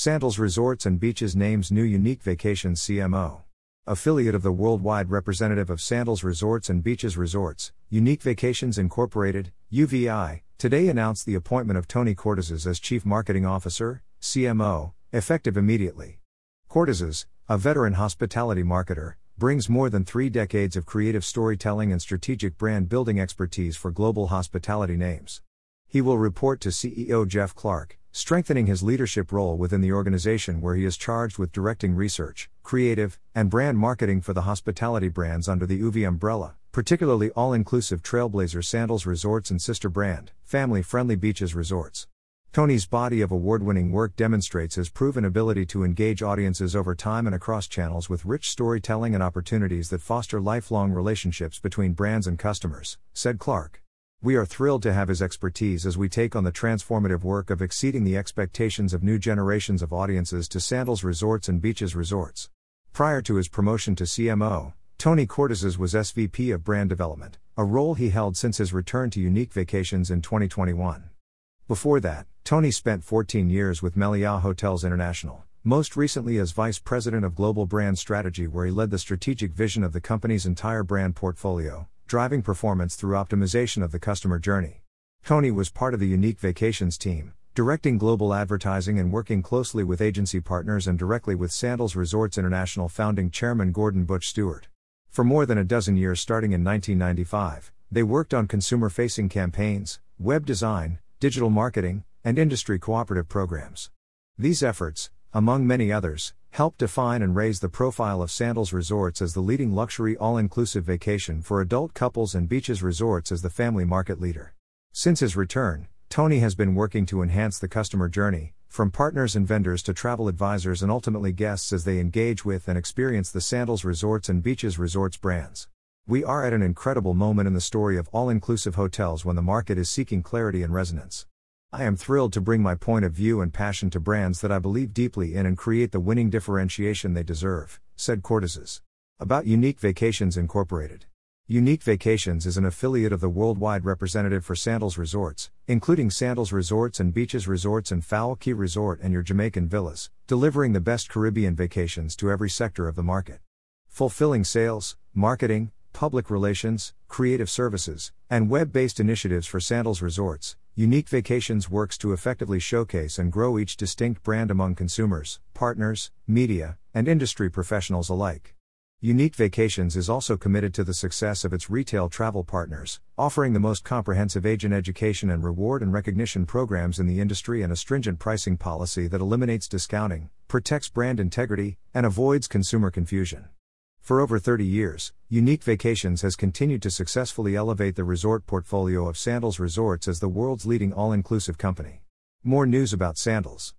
Sandals Resorts and Beaches names new Unique Vacations CMO. Affiliate of the worldwide representative of Sandals Resorts and Beaches Resorts, Unique Vacations Incorporated, UVI, today announced the appointment of Tony Cortizes as Chief Marketing Officer, CMO, effective immediately. Cortizes, a veteran hospitality marketer, brings more than three decades of creative storytelling and strategic brand building expertise for global hospitality names. He will report to CEO Jeff Clark, strengthening his leadership role within the organization where he is charged with directing research, creative, and brand marketing for the hospitality brands under the UVI umbrella, particularly all inclusive Trailblazer Sandals Resorts and sister brand, family friendly beaches resorts. Tony's body of award winning work demonstrates his proven ability to engage audiences over time and across channels with rich storytelling and opportunities that foster lifelong relationships between brands and customers, said Clark. We are thrilled to have his expertise as we take on the transformative work of exceeding the expectations of new generations of audiences to Sandals Resorts and Beaches Resorts. Prior to his promotion to CMO, Tony Cortizes was SVP of Brand Development, a role he held since his return to Unique Vacations in 2021. Before that, Tony spent 14 years with Meliá Hotels International, most recently as Vice President of Global Brand Strategy, where he led the strategic vision of the company's entire brand portfolio, driving performance through optimization of the customer journey. Tony was part of the Unique Vacations team, directing global advertising and working closely with agency partners and directly with Sandals Resorts International founding chairman Gordon Butch Stewart. For more than a dozen years starting in 1995, they worked on consumer facing campaigns, web design, digital marketing, and industry cooperative programs. These efforts, among many others, help define and raise the profile of Sandals Resorts as the leading luxury all inclusive vacation for adult couples and Beaches Resorts as the family market leader. Since his return, Tony has been working to enhance the customer journey, from partners and vendors to travel advisors and ultimately guests as they engage with and experience the Sandals Resorts and Beaches Resorts brands. We are at an incredible moment in the story of all inclusive hotels when the market is seeking clarity and resonance. I am thrilled to bring my point of view and passion to brands that I believe deeply in and create the winning differentiation they deserve, said Cortizes. About Unique Vacations Incorporated. Unique Vacations is an affiliate of the worldwide representative for Sandals Resorts, including Sandals Resorts and Beaches Resorts and Fowl Cay Resort and your Jamaican Villas, delivering the best Caribbean vacations to every sector of the market. Fulfilling sales, marketing, public relations, creative services, and web based initiatives for Sandals Resorts, Unique Vacations works to effectively showcase and grow each distinct brand among consumers, partners, media, and industry professionals alike. Unique Vacations is also committed to the success of its retail travel partners, offering the most comprehensive agent education and reward and recognition programs in the industry and a stringent pricing policy that eliminates discounting, protects brand integrity, and avoids consumer confusion. For over 30 years, Unique Vacations has continued to successfully elevate the resort portfolio of Sandals Resorts as the world's leading all inclusive company. More news about Sandals.